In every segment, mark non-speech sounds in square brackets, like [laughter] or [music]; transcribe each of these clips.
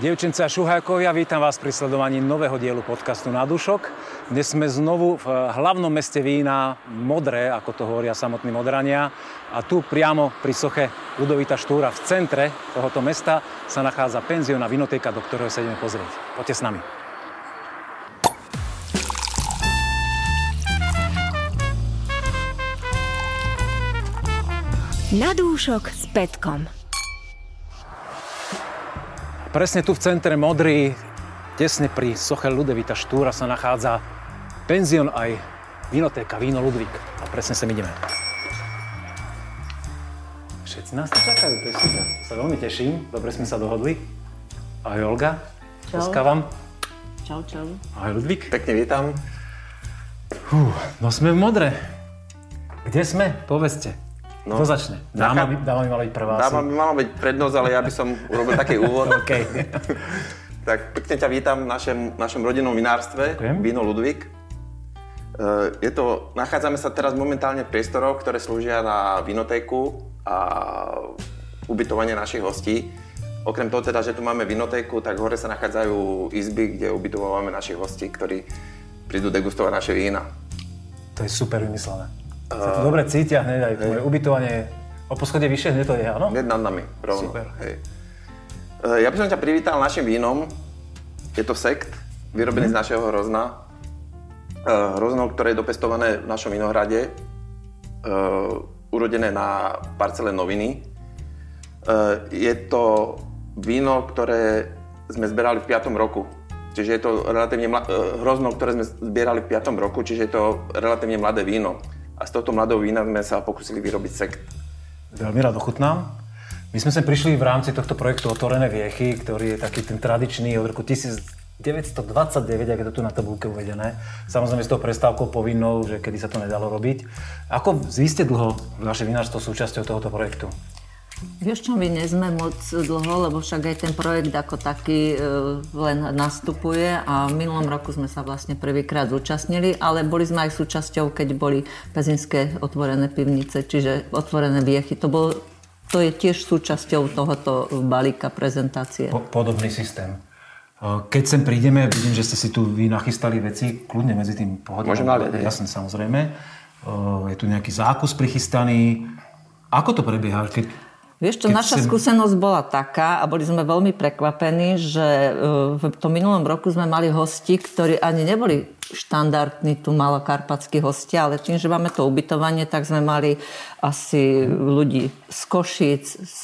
Dievčence a šuhákovia, vítam vás pri sledovaní nového dielu podcastu Na dušok. Dnes sme znovu v hlavnom meste vína, modré, ako to hovoria samotní modrania. A tu priamo pri soche Ludovita Štúra v centre tohoto mesta sa nachádza penzión a vinotéka, do ktorého sa ideme pozrieť. Poďte s nami. Na dúšok s Petkom. Presne tu v centre Modry, tesne pri soche Ludevita Štúra sa nachádza penzión aj vinotéka Víno Ludvík. A presne sem ideme. Všetci nás tu čakajú, to je super. Sa veľmi teším, dobre sme sa dohodli. Ahoj Olga, Čau. Poskávam. Čau, čau. Ahoj Ludvík. Pekne vítam. Fú, no sme v Modre. Kde sme? Povedzte. No. Kto začne? Dáma, by, dáma by mala byť prvá Dáma by mala byť prednosť, ale ja by som urobil taký úvod. [laughs] [laughs] Tak pekne ťa vítam v našem, našom rodinnom vinárstve, Ďakujem. Víno Ludvík. E, Je to, nachádzame sa teraz momentálne v priestoroch, ktoré slúžia na vinotéku a ubytovanie našich hostí. Okrem toho teda, že tu máme vinotéku, tak hore sa nachádzajú izby, kde ubytovávame našich hostí, ktorí prídu degustovať naše vína. To je super vymyslené. Sa to dobre cítia hneď aj tvoje ubytovanie o poschodie vyššie, hneď to je, áno? Hneď nad nami, rovno. Super. Hej. E, Ja by som ťa privítal našim vínom. Je to sekt, vyrobený Mhm. z našeho hrozna. E, Hrozno, ktoré je dopestované v našom vinohrade. E, Urodené na parcele Noviny. Je to víno, ktoré sme zberali v 5. roku. Čiže je to relatívne mla- hrozno, ktoré sme zbierali v 5. roku, čiže je to relatívne mladé víno. A z tohto mladého vína sme sa pokúsili vyrobiť sekt. Veľmi rád ochutnám. My sme sem prišli v rámci tohto projektu Otvorené viechy, ktorý je taký ten tradičný od roku 1929, ak je to tu na tabulke uvedené. Samozrejme s tou prestávkou povinnou, že kedy sa to nedalo robiť. Ako vy ste dlho vaše vinárstvo súčasťou tohoto projektu? Vieš čo, my nie sme moc dlho, lebo však aj ten projekt ako taký e, len nastupuje a v minulom roku sme sa vlastne prvýkrát zúčastnili, ale boli sme aj súčasťou, keď boli pezinské otvorené pivnice, čiže otvorené viechy. To, bol, to je tiež súčasťou tohoto balíka prezentácie. Po, podobný systém. E, Keď sem prídeme, vidím, že ste si tu vy nachystali veci, kľudne medzi tým pohodlím. Môžem naliať. Jasne, samozrejme. E, Je tu nejaký zákus prichystaný. Ako to prebieha? Keď, Vieš čo, Keď naša sem- skúsenosť bola taká a boli sme veľmi prekvapení, že e, v tom minulom roku sme mali hosti, ktorí ani neboli štandardní tu malokarpatskí hostia, ale tým, že máme to ubytovanie, tak sme mali asi ľudí z Košic, z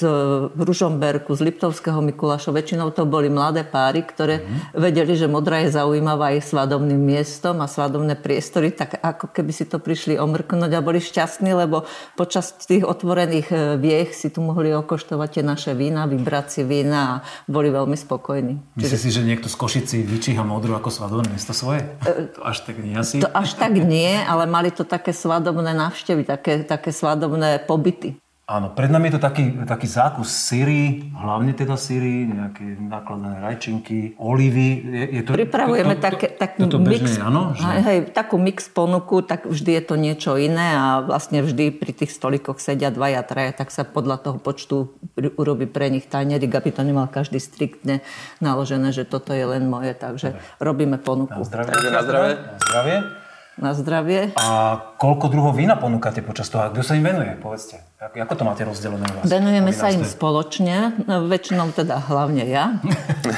Ružomberku, z Liptovského Mikuláša. Väčšinou to boli mladé páry, ktoré vedeli, že Modra je zaujímavá aj svadobným miestom a svadobné priestory, tak ako keby si to prišli omrknúť a boli šťastní, lebo počas tých otvorených e, viech si tu mohli okoštovať tie naše vína, vybrať si vína a boli veľmi spokojní. Myslíš si, že niekto z Košici vyčíha modru ako svadobné miesto svoje? To až tak nie asi. To až tak nie, ale mali to také svadobné návštevy, také, také svadobné pobyty. Áno, pred nami je to taký, taký zákus syry, hlavne teda syry, nejaké nakladané rajčinky, olivy. Je, je to, Pripravujeme to, to, také, taký toto mix, áno? Že... hej, hej, takú mix ponuku, tak vždy je to niečo iné a vlastne vždy pri tých stolikoch sedia dvaja, traja, tak sa podľa toho počtu urobí pre nich tajnerik, aby to nemal každý striktne naložené, že toto je len moje, takže robíme ponuku. Na zdravie. Takže na zdravie. Na zdravie. Na zdravie. A koľko druhov vína ponúkate počas toho? A kto sa im venuje? Povedzte. Ako, to máte rozdelené vás? Venujeme sa im spoločne, no, väčšinou teda hlavne ja,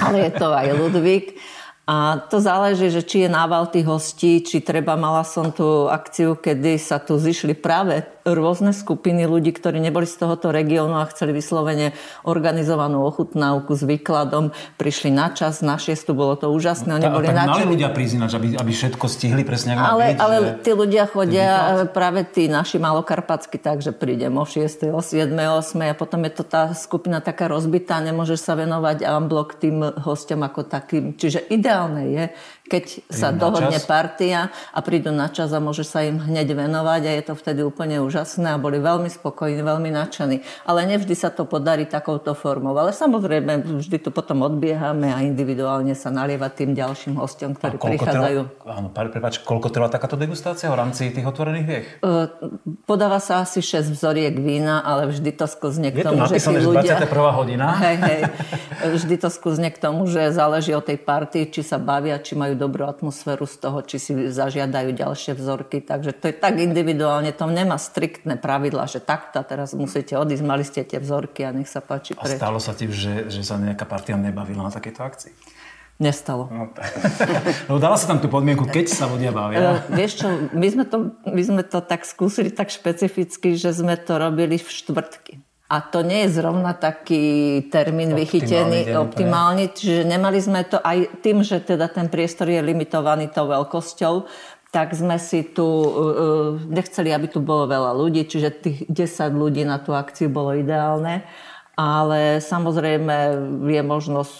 ale je to aj Ludvík. A to záleží, že či je nával tých hostí, či treba, mala som tú akciu, kedy sa tu zišli práve rôzne skupiny ľudí, ktorí neboli z tohoto regiónu a chceli vyslovene organizovanú ochutnávku s výkladom. Prišli na čas, na šiestu, bolo to úžasné, oni boli tak mali ľudia prísť ináč, aby, aby všetko stihli presne ako Ale, byť, ale že- tí ľudia chodia, práve tí naši malokarpatsky, takže prídem o 6, o 7, o 8 a potom je to tá skupina taká rozbitá, nemôžeš sa venovať unblock tým hostom ako takým. Čiže ideálne je, keď sa dohodne čas. partia a prídu na čas a môže sa im hneď venovať a je to vtedy úplne úžasné. a boli veľmi spokojní, veľmi nadšení. Ale nevždy sa to podarí takouto formou. Ale samozrejme, vždy tu potom odbiehame a individuálne sa nalieva tým ďalším hostom, ktorí prichádzajú. Trvá, áno, prepáč, koľko trvá takáto degustácia v rámci tých otvorených viech? Uh, podáva sa asi 6 vzoriek vína, ale vždy to skúzne k tomu, že tí ľudia... 21. hodina. Hej, hej. Vždy to skúzne k tomu, že záleží od tej party, či sa bavia, či majú dobrú atmosféru z toho, či si zažiadajú ďalšie vzorky. Takže to je tak individuálne, to nemá striktné pravidla, že takto teraz musíte odísť, mali ste tie vzorky a nech sa páči. A stalo sa ti, že, že sa nejaká partia nebavila na takéto akcii? Nestalo. No, no [laughs] dala sa tam tú podmienku, keď sa ľudia bavia. Uh, vieš čo, my sme, to, my sme to tak skúsili tak špecificky, že sme to robili v štvrtky. A to nie je zrovna taký termín optimálny vychytený deň, optimálne, čiže nemali sme to aj tým, že teda ten priestor je limitovaný tou veľkosťou, tak sme si tu, uh, uh, nechceli, aby tu bolo veľa ľudí, čiže tých 10 ľudí na tú akciu bolo ideálne. Ale samozrejme je možnosť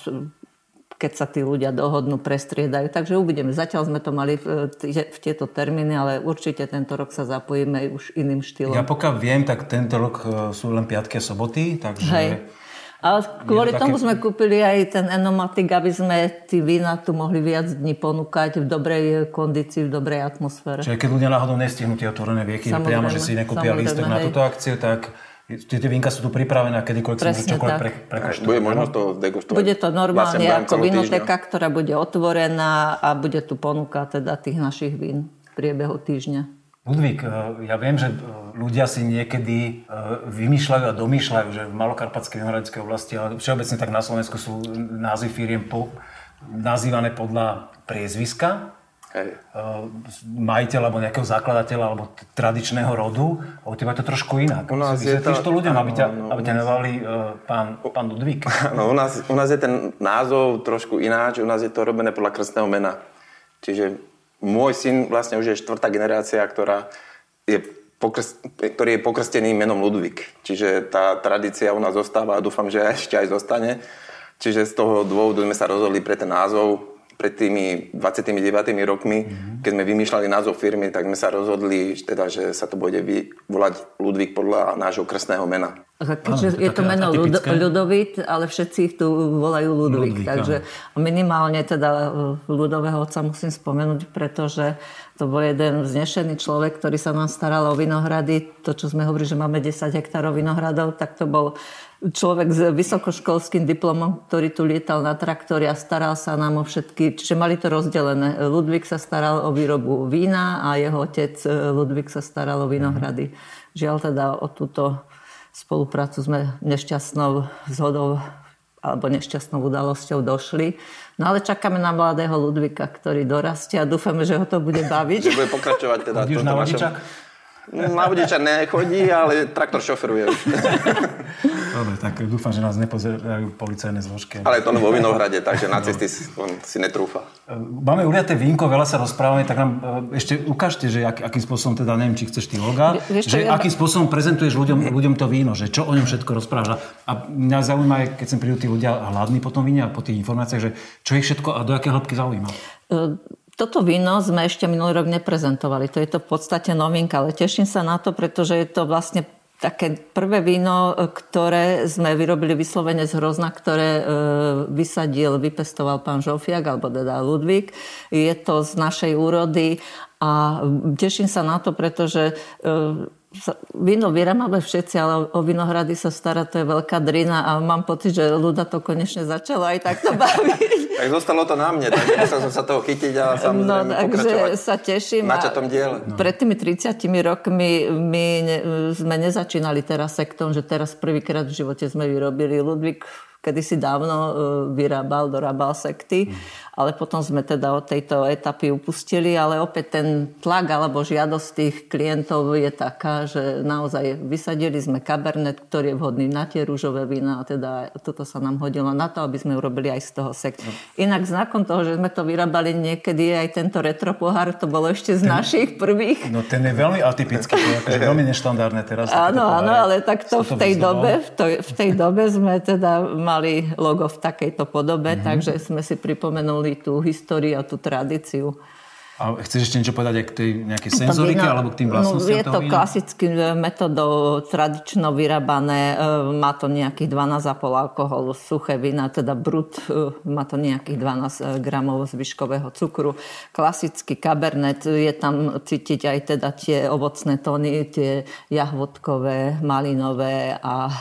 keď sa tí ľudia dohodnú, prestriedajú. Takže uvidíme. Zatiaľ sme to mali v, v tieto termíny, ale určite tento rok sa zapojíme už iným štýlom. Ja pokiaľ viem, tak tento rok e, sú len piatky a soboty, takže... Hej. Ale kvôli tomu také... sme kúpili aj ten enomatik, aby sme tí vína tu mohli viac dní ponúkať v dobrej kondícii, v dobrej atmosfére. Čiže keď ľudia náhodou nestihnú tie otvorené vieky, priamo, že si nekúpia lístok na túto akciu, tak Tie, tie vínka sú tu pripravené a kedykoľvek Presne sa čokoľvek pre, prekoštovať. Bude možnosť to degustovať. Bude to normálne ako vinoteka, ktorá bude otvorená a bude tu ponúka teda tých našich vín v priebehu týždňa. Ludvík, eh, ja viem, že eh, ľudia si niekedy eh, vymýšľajú a domýšľajú, že v Malokarpatskej vinohradskej oblasti, ale všeobecne tak na Slovensku sú názvy firiem po, nazývané podľa priezviska Hej. majiteľ alebo nejakého zakladateľa alebo tradičného rodu. U teba je to trošku inak. U nás je to, to ľuďom, aby ťa, aby ťa nevolali uh, pán, pán Ludvík. [laughs] No, u, nás, u nás je ten názov trošku ináč. U nás je to robené podľa krstného mena. Čiže môj syn vlastne už je štvrtá generácia, ktorá je pokrst, ktorý je pokrstený menom Ludvík. Čiže tá tradícia u nás zostáva a dúfam, že ešte aj zostane. Čiže z toho dôvodu sme sa rozhodli pre ten názov pred tými 29 rokmi, mm-hmm. keď sme vymýšľali názov firmy, tak sme sa rozhodli, teda, že sa to bude volať Ludvík podľa nášho krstného mena. Keďže je to meno Lud- Ľudovít, ale všetci tu volajú Ludvík. Ludvík takže minimálne teda e, ľudového otca musím spomenúť, pretože to bol jeden vznešený človek, ktorý sa nám staral o vinohrady. To, čo sme hovorili, že máme 10 hektárov vinohradov, tak to bol človek s vysokoškolským diplomom, ktorý tu lietal na traktore a staral sa nám o všetky, čiže mali to rozdelené. Ludvík sa staral o výrobu vína a jeho otec e, Ludvík sa staral o vinohrady. Žiaľ teda o túto spoluprácu sme nešťastnou zhodou alebo nešťastnou udalosťou došli. No ale čakáme na mladého Ludvika, ktorý dorastie a dúfame, že ho to bude baviť. Že bude pokračovať teda. Budíš na vodičak? Na vodiča nechodí, ale traktor šoferuje už. [laughs] Dobre, tak dúfam, že nás nepozerajú policajné zložky. Ale je to vo Vinohrade, takže na cesty si, on si netrúfa. Máme uriaté vínko, veľa sa rozprávame, tak nám e, ešte ukážte, že ak, akým spôsobom, teda neviem, či chceš ty loga, Vieš, že akým spôsobom prezentuješ ľuďom, ľuďom to víno, že čo o ňom všetko rozprávaš. A mňa zaujíma aj, keď sem prídu tí ľudia hladní po tom víne a po tých informáciách, že čo ich všetko a do aké hĺbky zaujíma. Uh... Toto víno sme ešte minulý rok neprezentovali. To je to v podstate novinka, ale teším sa na to, pretože je to vlastne také prvé víno, ktoré sme vyrobili vyslovene z hrozna, ktoré e, vysadil, vypestoval pán Žofiak, alebo teda Ludvík. Je to z našej úrody a teším sa na to, pretože e, víno vyrábame všetci, ale o vinohrady sa stará, to je veľká drina a mám pocit, že ľudia to konečne začalo aj takto [laughs] baviť. tak zostalo to na mne, tak musel som sa toho chytiť a samozrejme no, takže sa teším. Na tom diele. No. Pred tými 30 rokmi my ne, sme nezačínali teraz sektom, že teraz prvýkrát v živote sme vyrobili Ludvík kedysi dávno e, vyrábal, dorábal sekty, ale potom sme teda od tejto etapy upustili, ale opäť ten tlak alebo žiadosť tých klientov je taká, že naozaj vysadili sme kabernet, ktorý je vhodný na tie rúžové vína a teda toto sa nám hodilo na to, aby sme urobili aj z toho sekt. Mm. Inak znakom toho, že sme to vyrábali niekedy aj tento retro pohár, to bolo ešte z ten, našich prvých. No ten je veľmi atypický, to je akože veľmi neštandardné teraz. Áno, áno, ale tak to v tej, dobe, v, to, v tej dobe sme teda mali logo v takejto podobe, mm-hmm. takže sme si pripomenuli tú históriu a tú tradíciu. A chceš ešte niečo povedať aj k tej nejakej senzorike víno, alebo k tým vlastnostiam no, Je to vína? klasicky metodou tradično vyrábané. E, má to nejakých 12,5 alkoholu, suché vína, teda brut, e, má to nejakých 12 gramov zvyškového cukru. Klasický kabernet, je tam cítiť aj teda tie ovocné tóny, tie jahvodkové, malinové a e,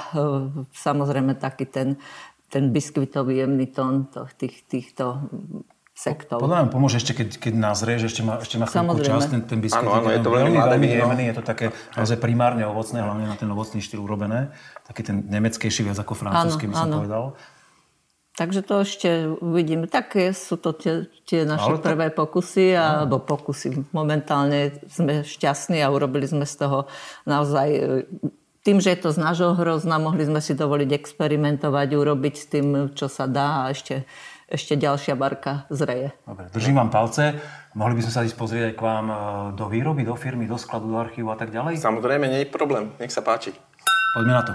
samozrejme taký ten, ten biskvitový jemný tón tých, týchto sektov. Podľa mňa pomôže ešte, keď, keď rieš, ešte má, ešte má chvíľku čas, ten, ten biskvit. Áno, áno, je to veľmi veľmi víno. jemný, je to také naozaj primárne ovocné, hlavne na ten ovocný štýl urobené. Taký ten nemeckejší viac ako francúzsky, by som áno. povedal. Takže to ešte uvidíme. Také sú to tie, tie naše Ale to- prvé pokusy, alebo pokusy. Momentálne sme šťastní a urobili sme z toho naozaj... Tým, že je to z nášho hrozna, mohli sme si dovoliť experimentovať, urobiť s tým, čo sa dá a ešte, ešte ďalšia barka zreje. Dobre, držím vám palce. Mohli by sme sa ísť pozrieť aj k vám e, do výroby, do firmy, do skladu, do archívu a tak ďalej? Samozrejme, nie je problém. Nech sa páči. Poďme na to.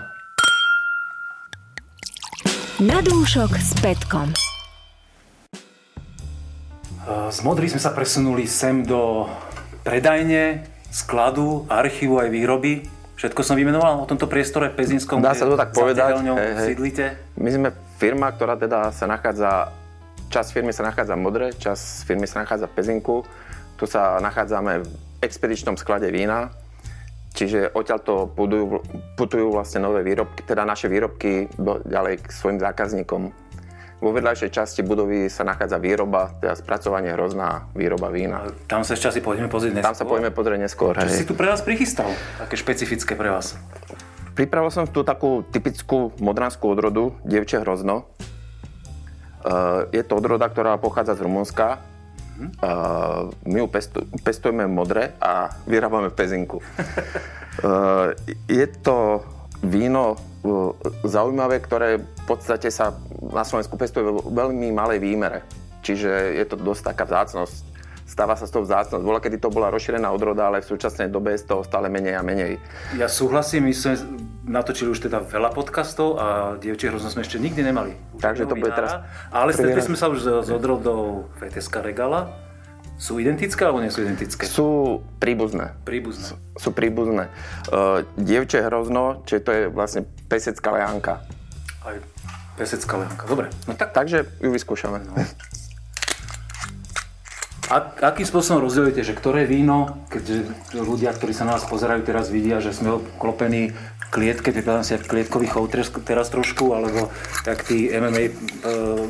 Na dúšok s Petkom. Z Modry sme sa presunuli sem do predajne, skladu, archívu aj výroby. Všetko som vymenoval o tomto priestore pezinskom, Dá sa to tak povedať, hej, hej. sídlite. My sme firma, ktorá teda sa nachádza, časť firmy sa nachádza v Modre, časť firmy sa nachádza v Pezinku. Tu sa nachádzame v expedičnom sklade vína, čiže odtiaľto putujú, putujú vlastne nové výrobky, teda naše výrobky ďalej k svojim zákazníkom. Vo vedľajšej časti budovy sa nachádza výroba, teda spracovanie hrozná výroba vína. Tam sa ešte asi pôjdeme pozrieť neskôr. Tam sa pôjdeme pozrieť neskôr. Čo si tu pre nás prichystal? Také špecifické pre vás. Pripravil som tu takú typickú modranskú odrodu, dievčie hrozno. Uh, je to odroda, ktorá pochádza z Rumunska. Uh, my ju pestu, pestujeme modre a vyrábame v pezinku. uh, [laughs] je to víno zaujímavé, ktoré v podstate sa na Slovensku pestuje vo veľmi malej výmere. Čiže je to dosť taká vzácnosť. Stáva sa z toho vzácnosť. Bola, kedy to bola rozšírená odroda, ale v súčasnej dobe je z toho stále menej a menej. Ja súhlasím, my sme natočili už teda veľa podcastov a dievčie hrozno sme ešte nikdy nemali. Takže to bude teraz Ale stretli sme sa už s- odrodou VTSK Regala. Sú identické alebo nie sú identické? Sú príbuzné. Príbuzné. sú príbuzné. Uh, dievčie hrozno, čiže to je vlastne pesecká leánka. Aj pesecká lehanka. Dobre, no tak Takže ju vyskúšame. No. A, akým spôsobom rozdielujete, že ktoré víno, keďže ľudia, ktorí sa na nás pozerajú, teraz vidia, že sme klopení klietke, vypadám si ako klietkový chov teraz, trošku, alebo tak tí MMA e,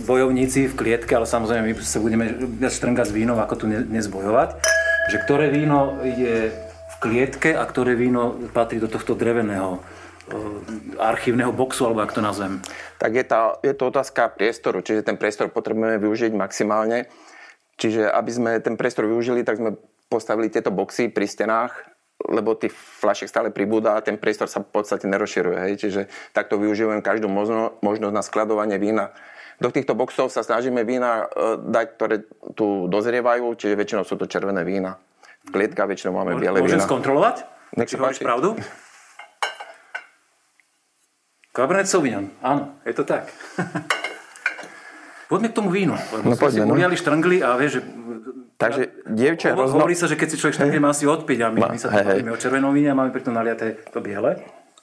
bojovníci v klietke, ale samozrejme my sa budeme viac štrngať s vínom, ako tu ne- dnes bojovať. Že ktoré víno je v klietke a ktoré víno patrí do tohto dreveného e, archívneho boxu, alebo ako to nazvem. Tak je, tá, je to otázka priestoru, čiže ten priestor potrebujeme využiť maximálne. Čiže aby sme ten priestor využili, tak sme postavili tieto boxy pri stenách, lebo tých fľašiek stále pribúda a ten priestor sa v podstate nerozširuje. Hej? Čiže takto využívame každú možno, možnosť na skladovanie vína. Do týchto boxov sa snažíme vína e, dať, ktoré tu dozrievajú, čiže väčšinou sú to červené vína. V klietkách väčšinou máme biele Môžem vína. skontrolovať? Nech Či hovoríš pravdu? Cabernet Sauvignon, áno, je to tak. [laughs] Poďme k tomu vínu, lebo No sme si poďme, no. štrngli a vieš, že... Takže dievčia Hovo- hrozno... Hovorí sa, že keď si človek štrngli, má si odpiť a my, Má, my sa hej, hej. o červenom víne a máme pritom naliaté to biele.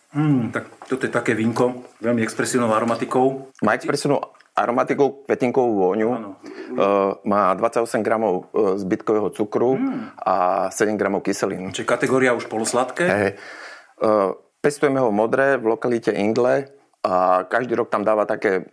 Hmm, tak toto je také vínko, veľmi expresívnou aromatikou. Má expresívnu aromatikou, kvetinkovú vôňu. Uh, má 28 gramov uh, zbytkového cukru Hmm. a 7 gramov kyselín. Čiže kategória už polosladké. Hej. Uh, pestujeme ho modré v lokalite Ingle a každý rok tam dáva také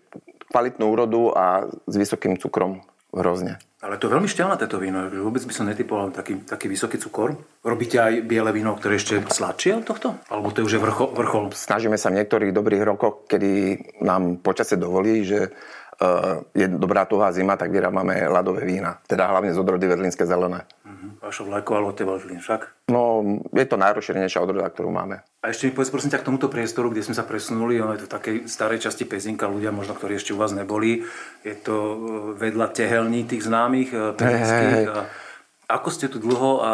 kvalitnú úrodu a s vysokým cukrom hrozne. Ale to je veľmi šťavnaté to víno. Vôbec by som netypoval taký, taký vysoký cukor. Robíte aj biele víno, ktoré ešte sladšie od tohto? Alebo to je už vrchol? vrchol? Snažíme sa v niektorých dobrých rokoch, kedy nám počasie dovolí, že je dobrá tuhá zima, tak vyrábame ľadové vína. Teda hlavne z odrody vedlínske zelené. Alebo tie Veltlín však. No, je to najrozšírenejšia odroda, ktorú máme. A ešte mi povedz prosím ťa k tomuto priestoru, kde sme sa presunuli, ono je to v takej starej časti Pezinka, ľudia možno, ktorí ešte u vás neboli. Je to e, vedľa tehelní tých známych e, pezinských. ako ste tu dlho a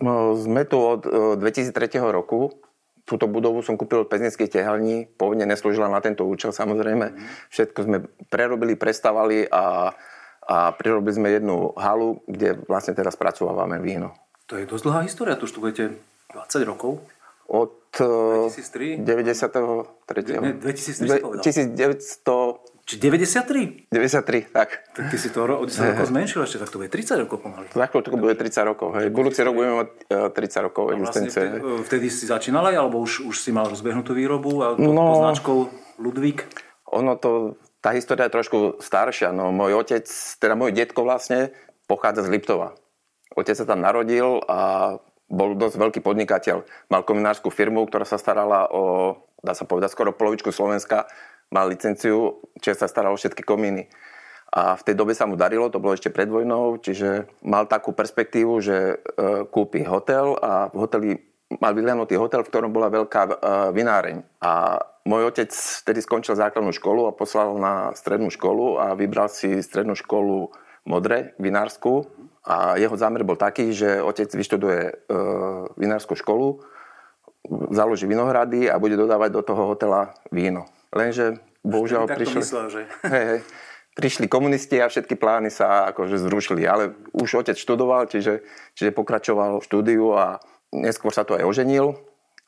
No, sme tu od e, 2003 roku. Túto budovu som kúpil od peznických tehelní. Pôvodne neslúžila na tento účel samozrejme. Všetko sme prerobili, prestavali a, a prirobili sme jednu halu, kde vlastne teraz spracovávame víno. To je dosť dlhá história, tu už tu budete 20 rokov. Od 2003? 93. Nie, 2003 si povedal. 1900... Či 93? 93, tak. Tak ty si to o 10 rokov zmenšil ešte, tak to bude 30 rokov pomaly. Za chvíľu bude 30 rokov. Hej. Budúci rok budeme mať e, 30 rokov A vlastne existencie. vtedy, vtedy si začínal aj, alebo už, už si mal rozbehnutú výrobu a to, No. no. značkou Ludvík? Ono to, tá história je trošku staršia. No, môj otec, teda môj detko vlastne, pochádza z Liptova. Otec sa tam narodil a bol dosť veľký podnikateľ. Mal kominárskú firmu, ktorá sa starala o, dá sa povedať, skoro polovičku Slovenska. Mal licenciu, čiže sa staral o všetky komíny. A v tej dobe sa mu darilo, to bolo ešte pred vojnou, čiže mal takú perspektívu, že e, kúpi hotel a v hoteli mal vyhľadnutý hotel, v ktorom bola veľká e, vináreň. A môj otec vtedy skončil základnú školu a poslal na strednú školu a vybral si strednú školu Modre, vinárskú. A jeho zámer bol taký, že otec vyštuduje e, vinárskú školu, založí vinohrady a bude dodávať do toho hotela víno. Lenže bohužiaľ prišli... myslel, že... [laughs] Hej, hej. Prišli komunisti a všetky plány sa akože zrušili, ale už otec študoval, čiže, čiže pokračoval v štúdiu a neskôr sa to aj oženil,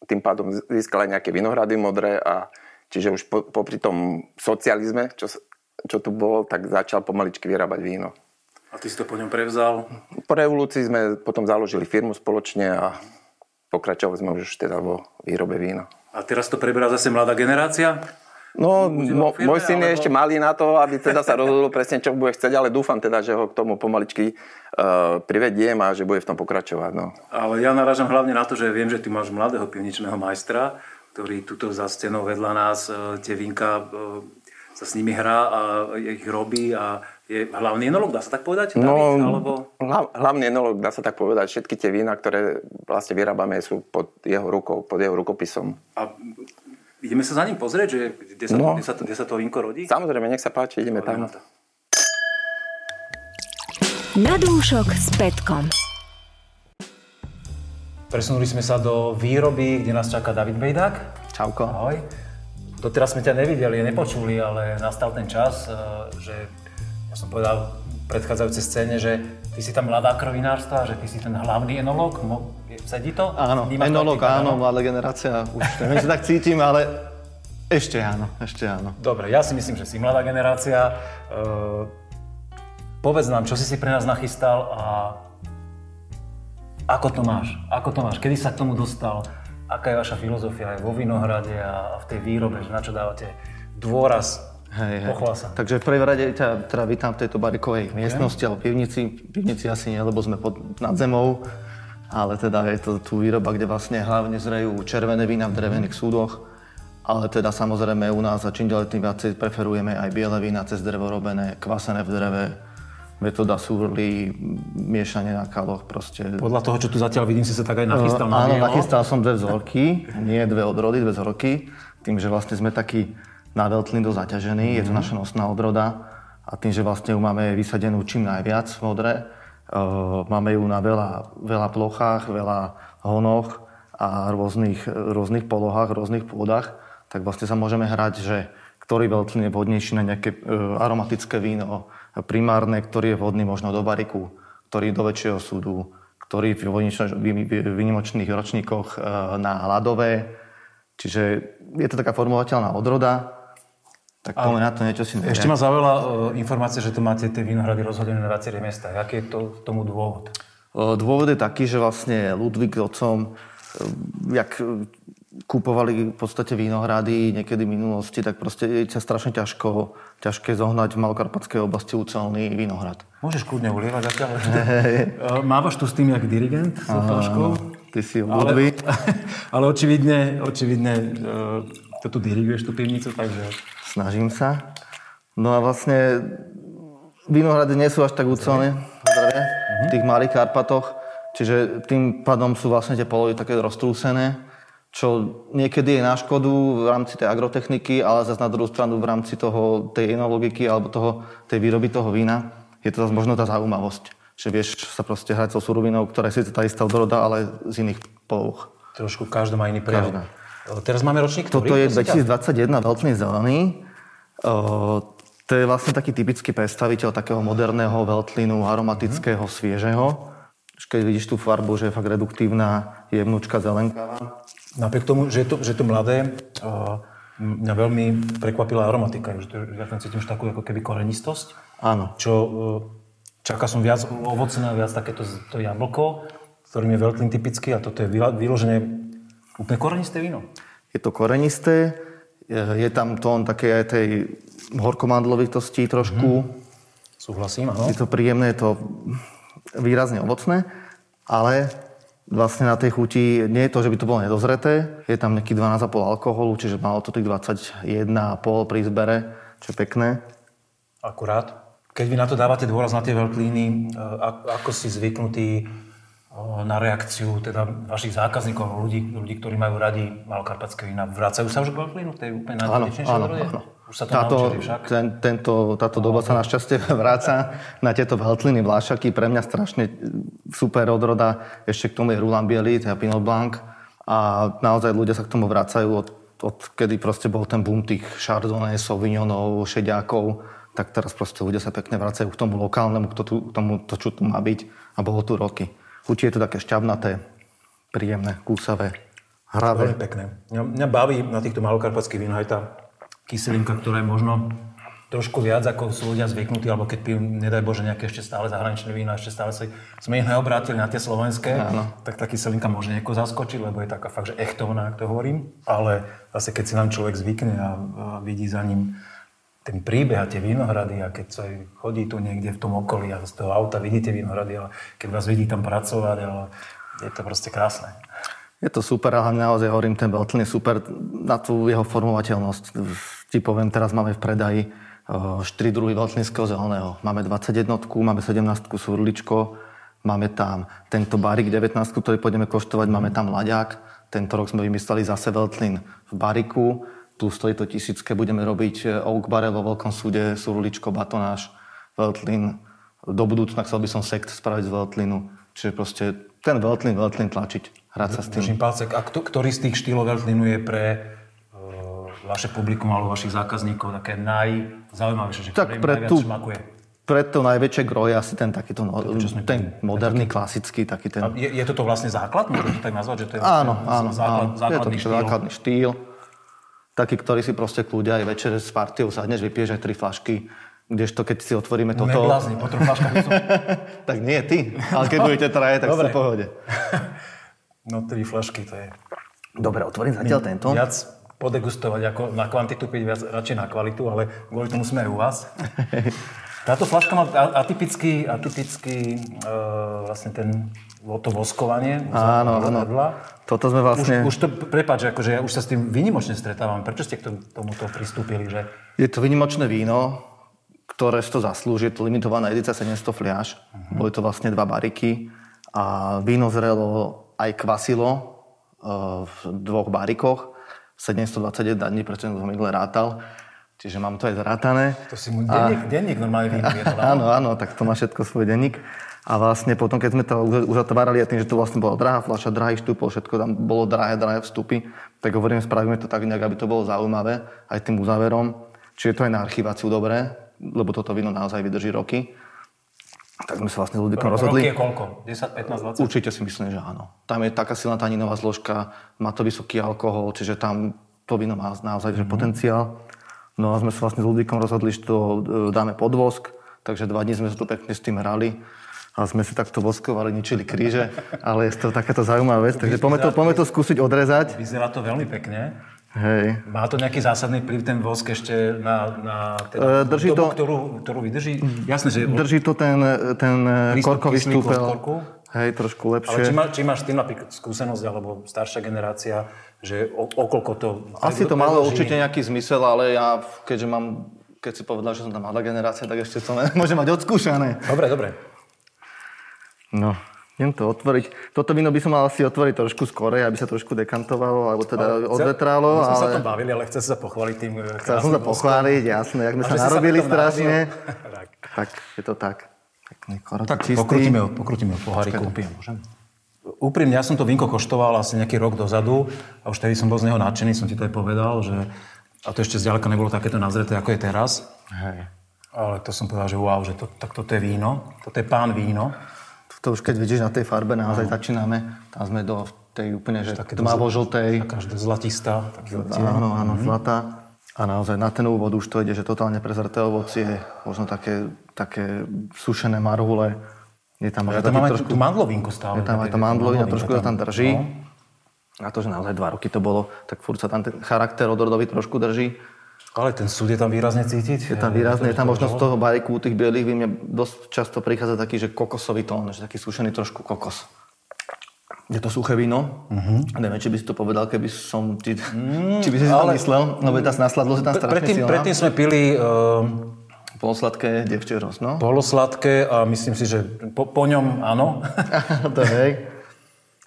tým pádom získal aj nejaké vinohrady modré a čiže už po, popri tom socializme, čo, čo tu bolo, tak začal pomaličky vyrábať víno. A ty si to po ňom prevzal. Po revolúcii sme potom založili firmu spoločne a pokračovali sme už teda vo výrobe vína. A teraz to preberá zase mladá generácia? No, mo, firme, môj syn je alebo- ešte malý na to, aby teda sa rozhodol presne, čo bude chcieť, ale dúfam teda, že ho k tomu pomaličky uh, privediem a že bude v tom pokračovať. No. Ale ja narážam hlavne na to, že viem, že ty máš mladého pivničného majstra, ktorý tuto za stenou vedľa nás e, tie vínka e, sa s nimi hrá a ich robí a je hlavný enolog, dá sa tak povedať? No, David, alebo... hla, hlavný enolog, dá sa tak povedať, všetky tie vína, ktoré vlastne vyrábame, sú pod jeho rukou, pod jeho rukopisom. A ideme sa za ním pozrieť, že kde sa, No. kde sa, to, kde sa to vínko rodí? Samozrejme, nech sa páči, ideme tam. Poďme na to. Na dúšok s Petkom. Presunuli sme sa do výroby, kde nás čaká David Bejdák. Čauko. Ahoj. Doteraz sme ťa nevideli, nepočuli, ale nastal ten čas, eh, že ja som povedal v predchádzajúcej scéne, že ty si tam mladá krovinárstva, že ty si ten hlavný enolog. Mo- sedí to? Áno, Vnímaš to ty tak, áno, mladá generácia, už neviem, či tak cítim, ale ešte áno, ešte áno. Dobre, ja si myslím, že si mladá generácia. Uh, povedz nám, čo si si pre nás nachystal a ako to máš? Ako to máš? Kedy sa k tomu dostal? Aká je vaša filozofia aj vo Vinohrade a v tej výrobe? Že na čo dávate dôraz? Hej, hej. Pochvál sa. Takže v prvej rade ťa teda vítam v tejto barikovej miestnosti alebo pivnici. Pivnici asi nie, lebo sme pod, nad zemou. Ale teda je to tu výroba, kde vlastne hlavne zrejú červené vína v drevených súdoch. Ale teda samozrejme u nás a čím ďalej tým viacej preferujeme aj biele vína cez drevo robené, kvasené v dreve, metóda súrly, miešanie na kaloch, proste Podľa toho, čo tu zatiaľ vidím, si sa tak aj nachystal na Áno, bielo. nachystal som dve vzorky, nie dve odrody, dve vzorky. Tým, že vlastne sme takí na veľtlindo zaťažení, je to naša nosná odroda. A tým, že vlastne ju máme vysadenú čím najviac v modre, uh, máme ju na veľa, veľa plochách, veľa honoch a rôznych, rôznych polohách, rôznych pôdach, tak vlastne sa môžeme hrať, že ktorý veľtlin je vhodnejší na nejaké uh, aromatické víno, primárne, ktorý je vhodný možno do bariku, ktorý do väčšieho súdu, ktorý v výnimočných ročníkoch e, na ľadové. Čiže je to taká formovateľná odroda. Tak poďme na to niečo si Ešte ma zaujala uh, informácia, že tu máte tie vinohrady rozhodené na viacerých miestach. Aký je to tomu dôvod? E, Dôvod je taký, že vlastne Ludvík otcom, e, jak e, kúpovali v podstate vínohrady niekedy v minulosti, tak proste je sa strašne ťažko, ťažké zohnať v Malokarpatskej oblasti ucelný vínohrad. Môžeš kľudne ulievať zatiaľ. [laughs] Mávaš tu s tým, jak dirigent, s flaškou. Ty si Ale, Ludvík. [laughs] ale očividne, očividne to tu diriguješ, tú pivnicu, takže... Snažím sa. No a vlastne vinohrady nie sú až tak ucelné v tých malých Karpatoch, čiže tým pádom sú vlastne tie polohy také roztrúsené, čo niekedy je na škodu v rámci tej agrotechniky, ale zase na druhú stranu v rámci toho, tej enologiky alebo toho, tej výroby toho vína je to zase možno tá zaujímavosť, že vieš sa proste hrať so surovinou, ktorá je síce tá istá odroda, ale z iných polôch. Trošku každá má iný prejav. Každá. Teraz máme ročník ktorý? Toto je prosím ťa? 2021 veľtný zelený. O, To je vlastne taký typický predstaviteľ takého moderného veltlinu, aromatického, mm. sviežeho. Keď vidíš tú farbu, že je fakt reduktívna, jemnúčka, zelenkavá. Napriek tomu, že je to, že je to mladé, uh, mňa veľmi prekvapila aromatika. Že to, ja tam cítim takú ako keby korenistosť. Áno. Čo uh, čaká som viac ovocné, viac takéto to jablko, ktorým je veľtlin typický a toto je vyložené úplne korenisté víno. Je to korenisté, je tam tón také aj tej horkomandlovitosti trošku. Mm. Súhlasím, áno. Je to príjemné, je to výrazne ovocné, ale vlastne na tej chuti nie je to, že by to bolo nedozreté. Je tam nejaký 12,5 alkoholu, čiže malo to tých 21,5 pri zbere, čo je pekné. Akurát. Keď vy na to dávate dôraz na tie veľklíny, eh, ako si zvyknutí na reakciu teda vašich zákazníkov, ľudí, ľudí, ktorí majú radi malokarpatské vína. Vracajú sa už k Veltlínu, tej úplne najdôležitejšej áno, áno. Už sa to táto, však? Ten, tento, táto doba sa našťastie [laughs] vráca na tieto Veltliny, Vlášaky. Pre mňa strašne super odroda. Ešte k tomu je Roland Bielý, teda Pinot Blanc. A naozaj ľudia sa k tomu vracajú od, od kedy proste bol ten boom tých Chardonnay, Sauvignonov, Šediakov tak teraz proste ľudia sa pekne vracajú k tomu lokálnemu, k tomu, to, čo tu má byť. A bolo tu roky. Chutí je to také šťavnaté, príjemné, kúsavé, hravé. Veľmi pekné. Mňa, mňa baví na týchto malokarpatských vínach aj tá kyselinka, ktorá je možno trošku viac, ako sú ľudia zvyknutí, alebo keď pijú, nedaj Bože, nejaké ešte stále zahraničné víno, ešte stále si, sme ich neobrátili na tie slovenské, Áno. tak tá kyselinka môže nieko zaskočiť, lebo je taká fakt, že echtovná, ak to hovorím. Ale zase, keď si nám človek zvykne a, a vidí za ním ten príbeh a tie vinohrady a keď sa chodí tu niekde v tom okolí a z toho auta vidíte vinohrady, ale keď vás vidí tam pracovať, ale je to proste krásne. Je to super, ale naozaj hovorím, ten Beltlin je super na tú jeho formovateľnosť. Ti poviem, teraz máme v predaji 4 druhy Beltlinského zeleného. Máme 21, máme 17 surličko, máme tam tento barik 19, ktorý pôjdeme koštovať, máme tam laďák. Tento rok sme vymysleli zase Veltlin v bariku tu stojí to tisícke, budeme robiť e, Oak Barrel vo Veľkom súde, Surličko, Batonáš, Veltlin. Do budúcna chcel by som sekt spraviť z Veltlinu. Čiže proste ten Veltlin, Veltlin tlačiť, hrať sa s tým. Palce. A ktorý z tých štýlov Veltlinu je pre uh, vaše publikum alebo vašich zákazníkov také najzaujímavejšie, že tak pre tú, šmakuje? Pre to najväčšie groje asi ten takýto, no, ten, ten moderný, taký, klasický, taký ten... je, je toto vlastne základ? Môžete to tak nazvať, že to je áno, áno, základ, áno. základný je to štýl? základný štýl taký, ktorý si proste kľudia aj večer s partiou sadneš, vypiješ aj tri flašky, kdežto keď si otvoríme toto... Neblázni, po troch flaškách [laughs] Tak nie, ty. Ale keď budete traje, tak Dobre. v pohode. [laughs] No tri flašky, to je... Dobre, otvorím zatiaľ My tento. Viac podegustovať ako na kvantitu, piť viac radšej na kvalitu, ale kvôli tomu sme aj u vás. [laughs] Táto flaška má atypický, atypický uh, vlastne ten to voskovanie. Áno, áno. Toto sme vlastne... Už, už to, prepáč, akože ja už sa s tým vynimočne stretávam. Prečo ste k tomuto pristúpili? Že... Je to vynimočné víno, ktoré si to zaslúži. Je to limitovaná edícia 700 fliaž. Uh-huh. Boli to vlastne dva bariky. A víno zrelo aj kvasilo uh, v dvoch barikoch. 721 dní, prečo som minule rátal. Čiže mám to aj zrátané. To si mu denník, a... denník normálne víno. [laughs] áno, áno, tak to má všetko svoj denník. A vlastne potom, keď sme to uzatvárali a tým, že to vlastne bola drahá fľaša, drahý štúpol, všetko tam bolo drahé, drahé vstupy, tak hovorím, spravíme to tak nejak, aby to bolo zaujímavé aj tým uzáverom. Čiže to je na archiváciu dobré, lebo toto víno naozaj vydrží roky. Tak sme sa vlastne s rozhodli. Roky je koľko? 10, 15, 20? Určite si myslím, že áno. Tam je taká silná taninová zložka, má to vysoký alkohol, čiže tam to víno má naozaj mm-hmm. potenciál. No a sme sa vlastne s ľudíkom rozhodli, že to e, dáme pod vosk, takže dva dní sme sa tu pekne s tým hrali a sme si takto voskovali, ničili kríže, ale je to takáto zaujímavá vec, takže poďme to, poďme to skúsiť odrezať. Vyzerá to veľmi pekne. Hej. Má to nejaký zásadný vplyv ten vosk ešte na, na teda, drží dobu, to, ktorú, ktorú vydrží? Jasné, že... Drží to ten, ten korkový stúpel. Hej, trošku lepšie. Ale či, má, či máš tým napríklad skúsenosť, alebo staršia generácia, že o, okolko to... Asi to malo určite nejaký zmysel, ale ja, keďže mám, keď si povedal, že som tam mladá generácia, tak ešte som [laughs] môžem mať odskúšané. Dobre, dobre. No, idem to otvoriť. Toto víno by som mal asi otvoriť trošku skore, aby sa trošku dekantovalo, alebo teda odvetrálo. My sme ale... sa tom bavili, ale chce sa pochváliť tým Chcel som sa pochváliť, jasné, jak sme sa narobili sa strašne. [laughs] tak. tak, je to tak. Pekný korot, tak čistý. pokrutíme pokrutíme poháriku. môžem? Úprimne, ja som to vínko koštoval asi nejaký rok dozadu a už tedy som bol z neho nadšený, som ti to aj povedal, že A to ešte zďaleka nebolo takéto nazreté, ako je teraz. Hej. Ale to som povedal, že wow, že to, tak toto je víno. Toto je pán víno. To už keď vidíš na tej farbe, naozaj začíname, tam sme do tej úplne, že tmavo-žltej. Taká zlatistá. Áno, áno, zlatá. A naozaj na ten úvod už to ide, že totálne prezrté ovocie, možno také, také sušené marhule. Je tam Ja tam taký mám aj trošku, tú mandlovinku stále. je tam aj tá mandlovina, trošku to tam drží. No. A to, že naozaj dva roky to bolo, tak furt sa tam ten charakter odrodový trošku drží. Ale ten súd je tam výrazne cítiť. Je tam výrazne, je tam možno z toho bajku, tých bielých vín, mne dosť často prichádza taký, že kokosový tón, že taký sušený trošku kokos. Je to suché víno. Uh-huh. Neviem, či by si to povedal, keby som ti, či by si to myslel, lebo je tá nasladlosť je tam strašne Predtým, silná. predtým sme pili uh, Polosladké devčie roz, no. polosladké a myslím si, že po, po ňom áno. [laughs] to hej.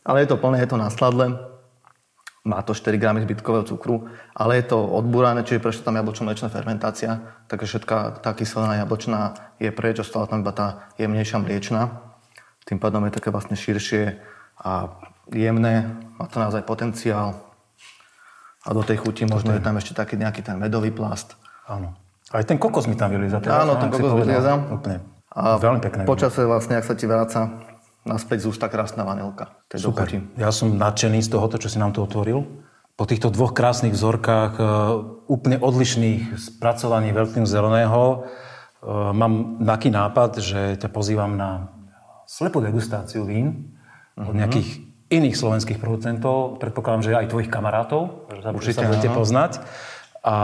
Ale je to plné, je to nasladlé. Má to 4 gramy zbytkového cukru, ale je to odbúrané, čiže prešla tam jablčno-mlečná fermentácia, takže všetká tá kyselina jablčná je preč, ostala tam iba tá jemnejšia mliečna. Tým pádom je také vlastne širšie a jemné, má to naozaj potenciál. A do tej chuti možno je tam ešte taký nejaký ten medový plast. Áno. Aj ten kokos mi tam vylieza. Áno, ten kokos vylieza. Úplne. A Veľmi pekné. počase vlastne, ak sa ti vráca naspäť z ústa krásna vanilka. Chuti. Ja som nadšený z tohoto, čo si nám tu otvoril. Po týchto dvoch krásnych vzorkách, e, úplne odlišných spracovaní veľkým zeleného, e, mám taký nápad, že ťa pozývam na slepú degustáciu vín od nejakých iných slovenských producentov. Predpokladám, že aj tvojich kamarátov, že sa, budete poznať. A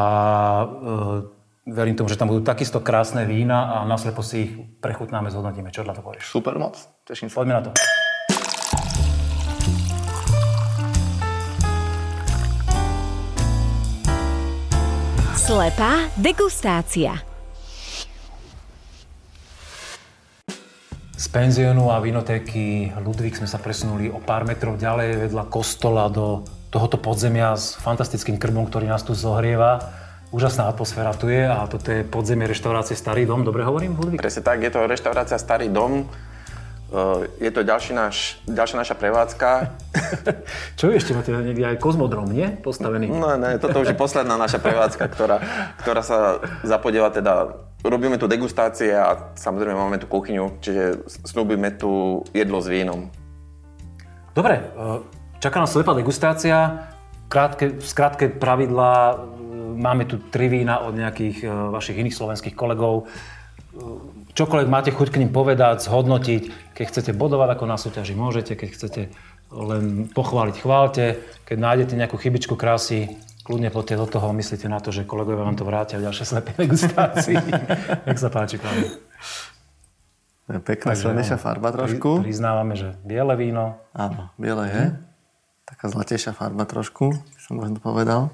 e, verím tomu, že tam budú takisto krásne vína a naslepo si ich prechutnáme, zhodnotíme. Čo na to povieš? Super moc, teším sa. Poďme na to. Slepá degustácia. Z penziónu a vinotéky Ludvík sme sa presunuli o pár metrov ďalej vedľa kostola do tohoto podzemia s fantastickým krmom, ktorý nás tu zohrieva. Úžasná atmosféra tu je a toto je podzemie reštaurácie Starý dom. Dobre hovorím, Ludvík? Presne tak, je to reštaurácia Starý dom. Eh, Je to ďalší náš, ďalšia naša prevádzka. [laughs] Čo je ešte? Máte niekde aj kozmodrom, nie? Postavený. No ne, toto už je posledná naša prevádzka, ktorá, ktorá sa zapodieva teda, robíme tu degustácie a samozrejme máme tu kuchyňu, čiže snúbime tu jedlo s vínom. Dobre, e, čaká nás slepá degustácia. Krátke, skrátke pravidlá. Máme tu tri vína od nejakých e, vašich iných slovenských kolegov. E, Čokoľvek máte chuť k ním povedať, zhodnotiť. Keď chcete bodovať ako na súťaži, môžete. Keď chcete len pochváliť, chválte. Keď nájdete nejakú chybičku krásy, kľudne poďte do toho. Myslíte na to, že kolegovia vám to vrátia v ďalšej slepej degustácii. [laughs] Nech sa páči, pán. Pekná slenejšia farba trošku. Priznávame, že biele víno, Áno, biele je. Taká zlatejšia farba trošku, som možno povedal.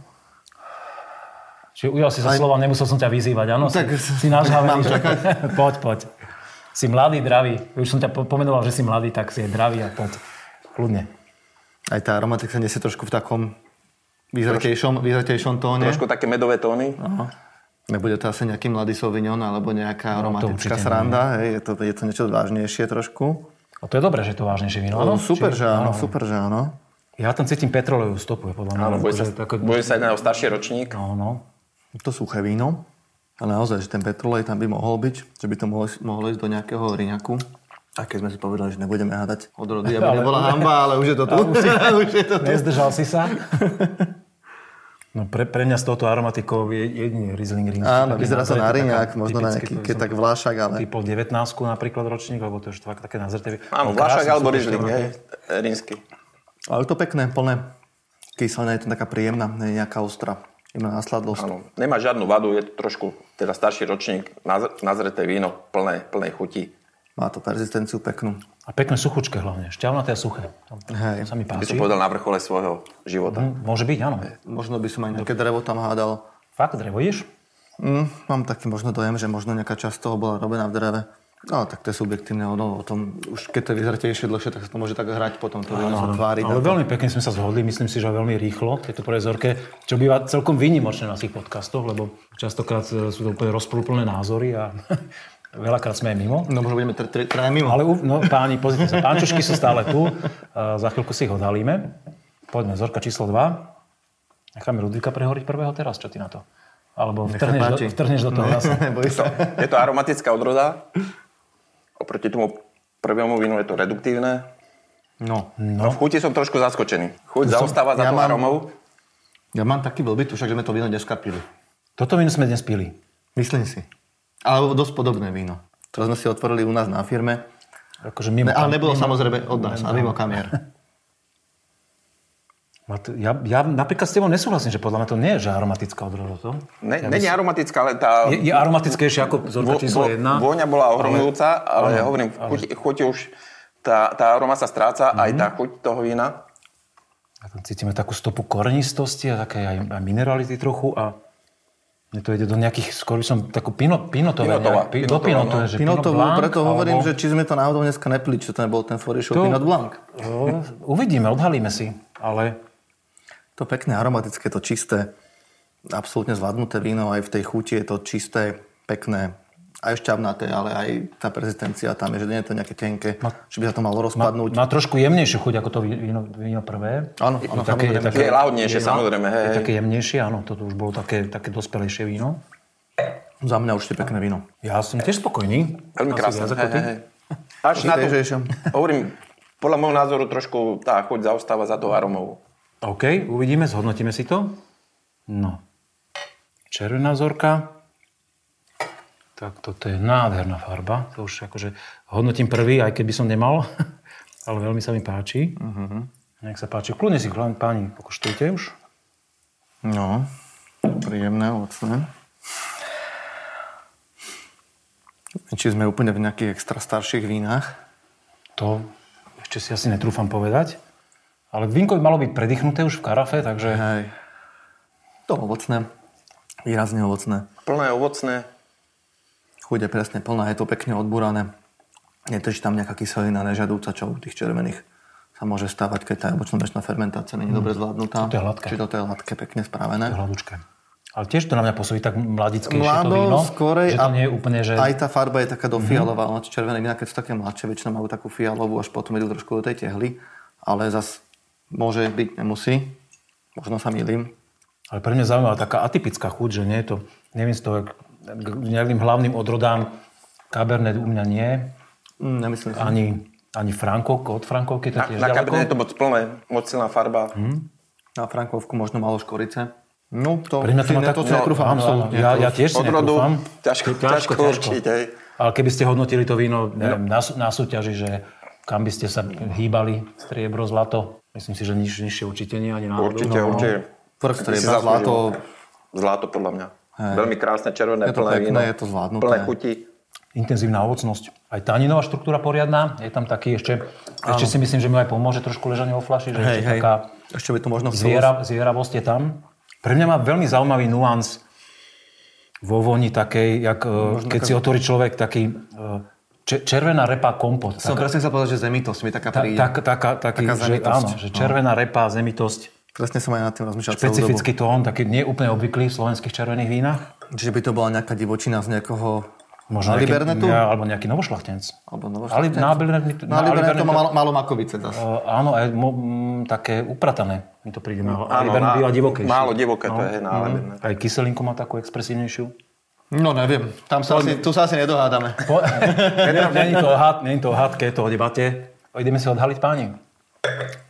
Čiže ujal si sa slova, nemusel som ťa vyzývať, áno? Tak si, si nažhavený, že... poď, poď. Si mladý, dravý. Už som ťa po- pomenoval, že si mladý, tak si je dravý a poď. Kľudne. Aj tá aromatika nesie trošku v takom vyzretejšom, vyzretejšom tóne. Trošku také medové tóny. Aha. Nebude to asi nejaký mladý Sauvignon alebo nejaká No, aromatická nie. sranda. Hej, je, to, je to niečo vážnejšie trošku. A to je dobré, že je to vážnejšie víno, áno? No, super, Či- že áno, super, že áno. Ja tam cítim petrolejovú stopu, je podľa mňa. Áno, bude sa, také- bude sa jednať o starší ročník. No, no. To suché víno. Ale naozaj, že ten petrolej tam by mohol byť, že by to mohlo, mohlo ísť do nejakého riňaku. A keď sme si povedali, že nebudeme hádať odrody, aby [laughs] Ale- nebola hamba, ale už je to [laughs] tu. [laughs] už je to tu. Nezdržal si sa? No pre, pre mňa s touto aromatikou je jedine Riesling Rínsky. Áno, vyzerá to na riňák, možno na nejaký, keď tak vlášak, ale... Typol 19 napríklad ročník, alebo to je už tak, také nazreté. Áno, No, Vlášak alebo Riesling, hej, rínsky. Ale to pekné, plné. Kyselina je to taká príjemná, nie je nejaká ostrá. Jemná nasladlosť. Áno, nemá žiadnu vadu, je to trošku teda starší ročník, naz- nazreté víno, plné, plné chuti. Má to persistenciu peknú. A pekné suchučké hlavne. Šťavnaté a suché. Hej. to sa mi By páči. som povedal na vrchole svojho života. Hm, Môže byť, áno. Možno by som aj nejaké drevo tam hádal. Fakt, drevo ješ? Mm, mám taký možno dojem, že možno nejaká časť toho bola robená v dreve. No, tak to je subjektívne, ono o tom, už keď to je vyzretejšie dlhšie, tak sa to môže tak hrať potom, to víno sa tvári. Ale veľmi pekne sme sa zhodli, myslím si, že veľmi rýchlo v tejto prvej zorke, čo býva celkom výnimočné na našich podcastoch, lebo častokrát e, sú to úplne rozporúplné názory a [laughs] veľakrát sme aj mimo. No, možno budeme tre- tre- traja mimo. Ale no, páni, pozrite sa, pánčušky sú stále tu, a za chvíľku si ich odhalíme. Poďme, zorka číslo 2. Necháme Ludvíka prehoriť prvého teraz, čo ty na to? Alebo vtrhneš do, vtrhneš do toho zase. Neboj [laughs] sa. Je to aromatická odroda. Oproti tomu prvému vínu je to reduktívne. No, No. V chuti som trošku zaskočený. Chuť som- zaostáva za ja mám- aromou. ja mám taký blbý tušak, že sme to víno dneska pili. Toto víno sme dnes pili. Myslím si. Ale dosť podobné víno. To sme si otvorili u nás na firme. Akože mimo, Ne, ale nebolo mimo- samozrejme od nás, a mimo kamier. [laughs] Ja, ja napríklad s tebou nesúhlasím, že podľa mňa to nie je že aromatická odroda. To. Ne, Ja není aromatická, ale tá Je, je aromatickejšia ako vzorka vo- číslo vo- 1. vôňa bola ohromujúca, ale, áno, hovorím, v ale- chuti, chuti už tá, tá aroma sa stráca, aj Mhm. tá chuť toho vína. A tam cítime takú stopu korenistosti a také aj, aj minerality trochu a mne to ide do nejakých, skôr by som takú pino, pinotové. Pinotová, nejak, pi, do pinotová, pinotové, no. že Pinotovú, Pinot Blanc, preto hovorím, alebo- že či sme to náhodou dneska nepili, či to nebol ten Forišov To- Pinot Blanc. O, uvidíme, odhalíme si. Ale To pekné, aromatické, to čisté, absolútne zvládnuté víno, aj v tej chuti je to čisté, pekné, aj šťavnaté, ale aj tá persistencia tam je, že nie je to nejaké tenké, že by sa to malo má, rozpadnúť. má trošku jemnejšiu chuť ako to víno, víno prvé. Áno, Je áno, také, samozrejme. také, Je lahodnejšie, je- samozrejme, hej, Je také jemnejšie, áno. Toto už bolo také, také dospelejšie víno. Za mňa určite pekné víno. Ja som tiež spokojný. Veľmi krásne. Hej, hej, hej. Až na to, hovorím, podľa môjho názoru trošku tá chuť zaostáva za tou aromou. OK, uvidíme, zhodnotíme si to. No. Červená vzorka. Tak toto je nádherná farba. To už akože hodnotím prvý, aj keby som nemal. [laughs] Ale veľmi sa mi páči. Uh-huh. Nech sa páči. Kľudne si, páni, pokoštujte už. No, príjemné, ovocné. Či sme úplne v nejakých extra starších vínach. To ešte si asi netrúfam povedať. Ale vínko by malo byť predýchnuté už v karafe, takže... Hej. To ovocné. Výrazne ovocné. Plné ovocné, Chuť je presne plná, je to pekne odbúrané. Netrží tam nejaká kyselina nežadúca, čo u tých červených sa môže stávať, keď tá jablčno-mečná fermentácia nie je dobre zvládnutá. Toto je hladké. Či toto je hladké, pekne spravené. Hladúčke. Ale tiež to na mňa pôsobí tak mladickejšie to Mlado, víno. skorej že to a nie je úplne, že... aj tá farba je taká do fialová. Mm-hmm. Červené vína, keď sú také mladšie, väčšinou majú takú fialovú, až potom idú trošku do tej tehly. Ale zas môže byť, nemusí. Možno sa milím. Ale pre mňa zaujímavá taká atypická chuť, že nie je to, neviem z toho, k nejakým hlavným odrodám Cabernet u mňa nie, Mm, nemyslím si. ani, ani Frankovko, od Frankovky to na, tiež na kabine je to moc plné, moc silná farba. Na Frankovku možno malo škorice. No, to, Pre mňa to má tak... to si netrúfam áno, absolútne. ja, ja tiež si Odrodu netrúfam. ťažko, ťažko, určiť, hej. Ale keby ste hodnotili to víno neviem, na, sú- na súťaži, že kam by ste sa hýbali, striebro, zlato, myslím si, že niž, nižšie určite nie ani náhodou. Určite, No, určite. Vrch zaslúžil. zlato. Zlato podľa mňa. Veľmi krásne, červené, Je to plné pekné, víno. je to zvládnuté. Plné chuti. Intenzívna ovocnosť. Aj taninová štruktúra poriadna. Je tam taký ešte, ešte si myslím, že mi aj pomôže trošku ležanie vo flaši, že Hej, ešte hej. taká Ešte by to možno zviera, zvieravosť je tam. Pre mňa má veľmi zaujímavý nuans vo voni takej, jak, e, keď si otvorí človek taký e, če, červená repa kompot. Som Taká, presne chcel povedať, že zemitosť mi taká ta, príde. tak, taká, taký, Taká že, áno, že červená repa, zemitosť, Presne som aj nad tým rozmýšľal celú špecifický tón, taký nie úplne obvyklý v slovenských červených vínach. Čiže by to bola nejaká divočina z nejakého Možno Na nejaký- Libernetu? Ja, alebo nejaký novošlachtenc. Alebo Ale na Libernet, Na Libernetu má malo, malo makovice zase. Uh, áno, aj mo, m, také upratané mi to príde. Áno, Áno, býva divokejší. Málo divoké to je na Libernet. Aj kyselinku má takú expresívnejšiu. No neviem, tam sa asi, tu sa asi nedohádame. Po... [laughs] Není to had, není to hádke, je to o debate. Ideme si odhaliť páni.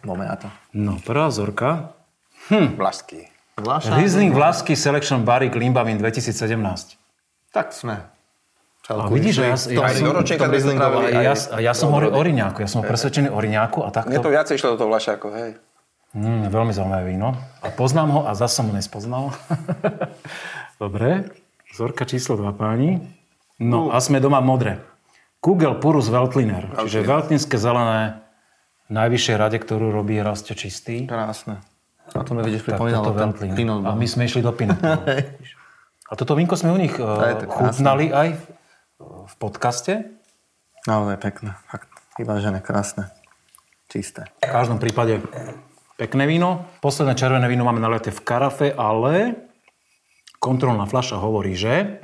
Máme na to. No, prvá vzorka. Vlašský. Vlaša? Riesling Vlasky Selection Barrick Limbavin 2017. Tak sme. A vidíš, že ja, ja, Aj do ročníka sme a to trávili. ja, ja som hovoril o Riňáku, ja som presvedčený o Riňáku a Mne takto. to viacej išlo do toho Vlašáko, hej. Mm, veľmi zaujímavé víno. A poznám ho a zase som ho nespoznal. [laughs] Dobre, vzorka číslo 2 páni. No a sme doma modré. Kugel Purus Veltliner, čiže veltlinské zelené najvyššej rade, ktorú robí Raste čistý. Krásne. A to mi vidíš pripomínalo ten. Pinot A my sme išli do Pinot. [laughs] a toto vínko sme u nich uh, krásne. chutnali aj v, podcaste. Naozaj pekné. Fakt. Vyvážené, krásne. Čisté. V každom prípade pekné víno. Posledné červené víno máme naleté v karafe, ale kontrolná fľaša hovorí, že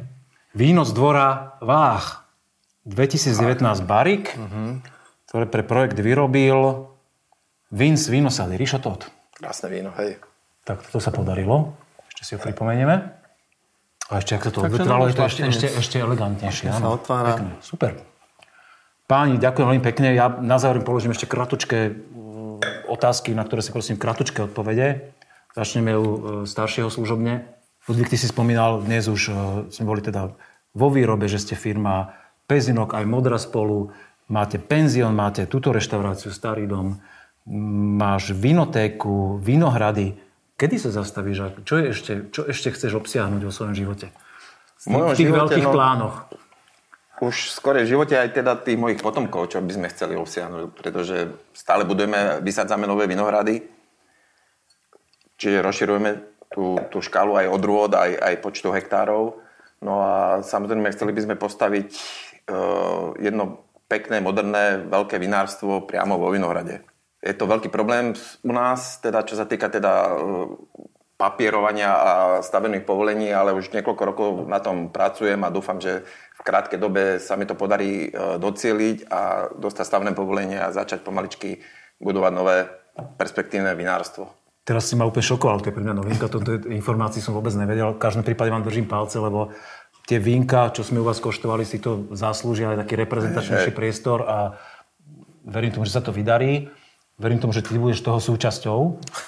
víno z dvora Váh 2019 Barik, ktoré pre projekt vyrobil Vince Vínosady. Rišo Todt. Krásne víno, hej. Tak toto sa podarilo. Ešte si ho pripomenieme. A ešte, ak sa to odvetralo, je to ešte, ešte, ešte elegantnejšie. Vlastne sa otvára. Pekne, super. Páni, ďakujem veľmi pekne. Ja na záver položím ešte kratučké mm, otázky, na ktoré si prosím kratučké odpovede. Začneme u e, staršieho služobne. Ludvík, ty si spomínal, dnes už e, sme boli teda vo výrobe, že ste firma Pezinok, aj Modra spolu, máte penzión, máte túto reštauráciu, Starý dom, máš vinotéku, vinohrady. Kedy sa zastavíš? Čo, je ešte, čo ešte chceš obsiahnuť vo svojom živote? V mojom v tých živote, veľkých no- plánoch. Už skôr v živote aj teda tých mojich potomkov, čo by sme chceli obsiahnuť, pretože stále budujeme, vysádzame nové vinohrady, čiže rozširujeme tú, tú škálu aj odrôd, aj, aj počtu hektárov. No a samozrejme chceli by sme postaviť uh, jedno pekné, moderné, veľké vinárstvo priamo vo vinohrade. Je to veľký problém u nás, teda čo sa týka teda uh, papierovania a stavených povolení, ale už niekoľko rokov na tom pracujem a dúfam, že v krátkej dobe sa mi to podarí e, docieliť a dostať stavné povolenie a začať pomaličky budovať nové perspektívne vinárstvo. Teraz si ma úplne šokoval, to je pre mňa novinka, toto informácií som vôbec nevedel. V každom prípade vám držím palce, lebo tie vínka, čo sme u vás koštovali, si to zaslúžia aj taký reprezentačnejší priestor a verím tomu, že sa to vydarí. Verím tomu, že ty budeš toho súčasťou.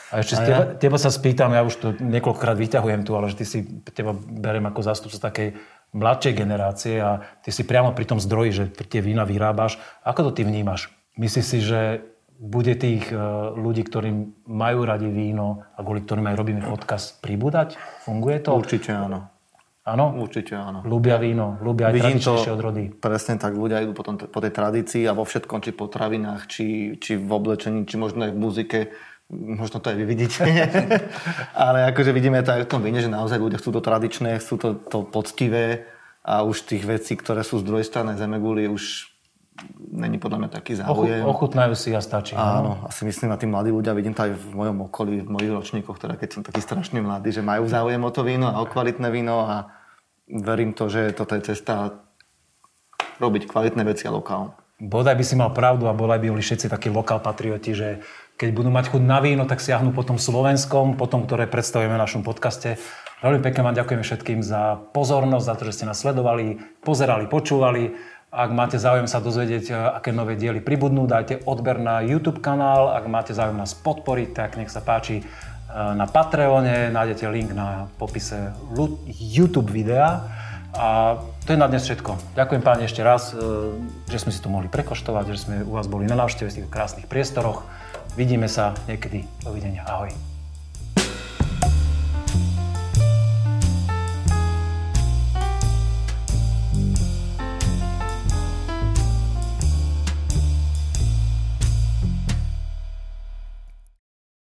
A ešte a ja? teba, teba sa spýtam, ja už to niekoľkokrát vyťahujem tu, ale že ty si, teba berem ako zástupca takej mladšej generácie a ty si priamo pri tom zdroji, že tie vína vyrábaš. Ako to ty vnímaš? Myslíš si, že bude tých e, ľudí, ktorí majú radi víno a kvôli ktorým aj robíme podcast, pribúdať? Funguje to? Určite áno. Áno? Určite áno. Ľúbia víno, ľúbia aj Vidím to odrody. presne tak, ľudia idú potom po tej tradícii a vo všetkom, či po travinách, či, či v oblečení, či možno aj v muzike. Možno to aj vy vidíte. [laughs] Ale akože vidíme to aj v tom víne, že naozaj ľudia chcú to tradičné, chcú to, to poctivé a už tých vecí, ktoré sú z druhej strany zemeguli, už není podľa mňa taký záujem. Ochu, ochutnajú si a stačí. no? Áno, asi myslím na tí mladí ľudia, vidím to aj v mojom okolí, v mojich ročníkoch, teda keď som taký strašne mladý, že majú záujem o to víno a o kvalitné víno a verím to, že toto je cesta robiť kvalitné veci a lokálne. Bodaj by si mal pravdu a bodaj by boli všetci takí lokál patrioti, že keď budú mať chuť na víno, tak siahnu po tom slovenskom, po tom, ktoré predstavujeme v našom podcaste. Veľmi pekne vám ďakujeme všetkým za pozornosť, za to, že ste nás sledovali, pozerali, počúvali. Ak máte záujem sa dozvedieť, aké nové diely pribudnú, dajte odber na YouTube kanál. Ak máte záujem nás podporiť, tak nech sa páči na Patreone. Nájdete link na popise YouTube videa. A to je na dnes všetko. Ďakujem páni ešte raz, že sme si to mohli prekoštovať, že sme u vás boli na návšteve v týchto krásnych priestoroch. Vidíme sa niekedy. Dovidenia. Ahoj.